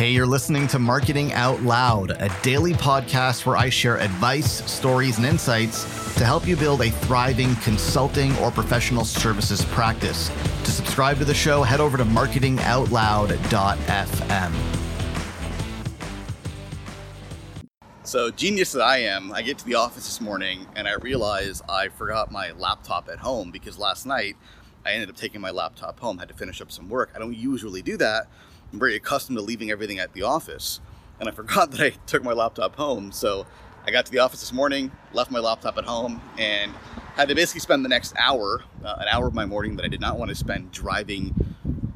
Hey, you're listening to Marketing Out Loud, a daily podcast where I share advice, stories, and insights to help you build a thriving consulting or professional services practice. To subscribe to the show, head over to marketingoutloud.fm. So, genius that I am, I get to the office this morning and I realize I forgot my laptop at home because last night I ended up taking my laptop home, had to finish up some work. I don't usually do that I'm very accustomed to leaving everything at the office. And I forgot that I took my laptop home. So I got to the office this morning, left my laptop at home, and had to basically spend the next hour, uh, an hour of my morning that I did not want to spend driving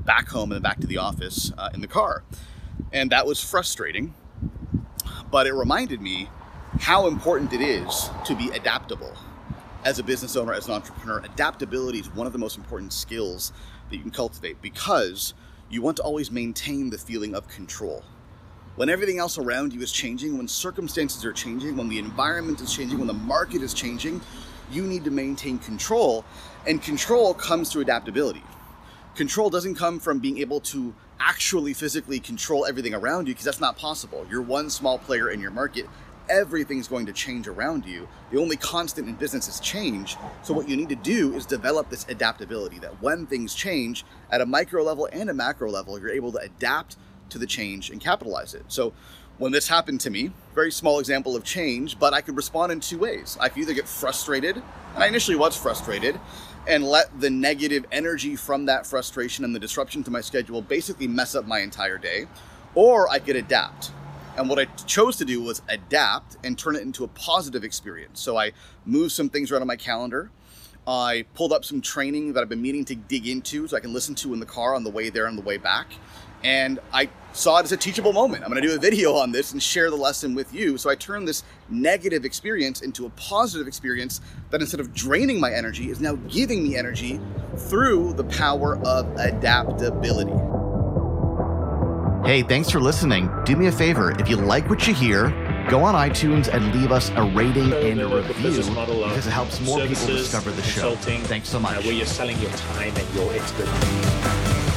back home and back to the office uh, in the car. And that was frustrating. But it reminded me how important it is to be adaptable. As a business owner, as an entrepreneur, adaptability is one of the most important skills that you can cultivate because you want to always maintain the feeling of control. When everything else around you is changing, when circumstances are changing, when the environment is changing, when the market is changing, you need to maintain control. And control comes through adaptability. Control doesn't come from being able to actually physically control everything around you because that's not possible. You're one small player in your market everything's going to change around you. The only constant in business is change. So, what you need to do is develop this adaptability that when things change at a micro level and a macro level, you're able to adapt to the change and capitalize it. So, when this happened to me, very small example of change, but I could respond in two ways. I could either get frustrated, and I initially was frustrated, and let the negative energy from that frustration and the disruption to my schedule basically mess up my entire day, or I could adapt and what I chose to do was adapt and turn it into a positive experience. So I moved some things around on my calendar. I pulled up some training that I've been meaning to dig into so I can listen to in the car on the way there and the way back. And I saw it as a teachable moment. I'm going to do a video on this and share the lesson with you. So I turned this negative experience into a positive experience that instead of draining my energy is now giving me energy through the power of adaptability. Hey, thanks for listening. Do me a favor, if you like what you hear, go on iTunes and leave us a rating and a review because it helps more people discover the show. Thanks so much. Uh, where you're selling your time and your expertise.